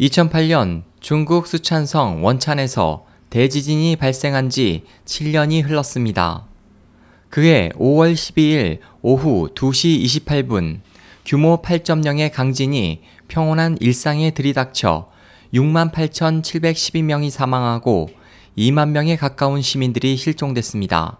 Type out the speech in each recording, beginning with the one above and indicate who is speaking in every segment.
Speaker 1: 2008년 중국 수촨성 원찬에서 대지진이 발생한 지 7년이 흘렀습니다. 그해 5월 12일 오후 2시 28분 규모 8.0의 강진이 평온한 일상에 들이닥쳐 68,712명이 사망하고 2만 명에 가까운 시민들이 실종됐습니다.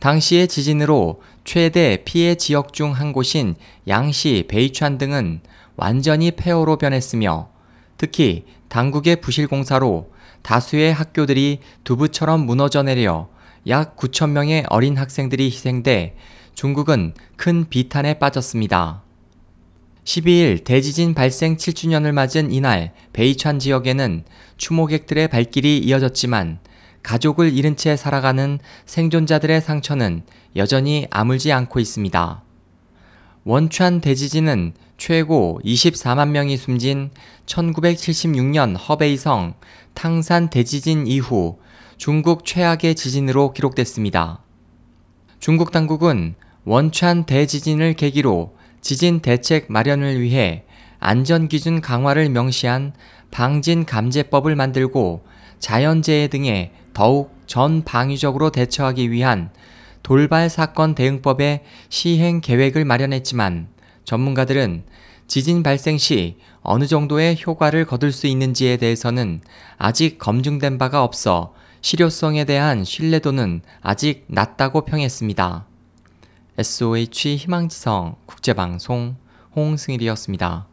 Speaker 1: 당시의 지진으로 최대 피해 지역 중 한 곳인 양시 베이촨 등은 완전히 폐허로 변했으며 특히 당국의 부실 공사로 다수의 학교들이 두부처럼 무너져 내려 약 9천 명의 어린 학생들이 희생돼 중국은 큰 비탄에 빠졌습니다. 12일 대지진 발생 7주년을 맞은 이날 베이촨 지역에는 추모객들의 발길이 이어졌지만 가족을 잃은 채 살아가는 생존자들의 상처는 여전히 아물지 않고 있습니다. 원촨 대지진은 최고 24만 명이 숨진 1976년 허베이성 탕산 대지진 이후 중국 최악의 지진으로 기록됐습니다. 중국 당국은 원촨 대지진을 계기로 지진 대책 마련을 위해 안전기준 강화를 명시한 방진 감제법을 만들고 자연재해 등에 더욱 전방위적으로 대처하기 위한 돌발 사건 대응법의 시행 계획을 마련했지만 전문가들은 지진 발생 시 어느 정도의 효과를 거둘 수 있는지에 대해서는 아직 검증된 바가 없어 실효성에 대한 신뢰도는 아직 낮다고 평했습니다. SOH 희망지성 국제방송 홍승일이었습니다.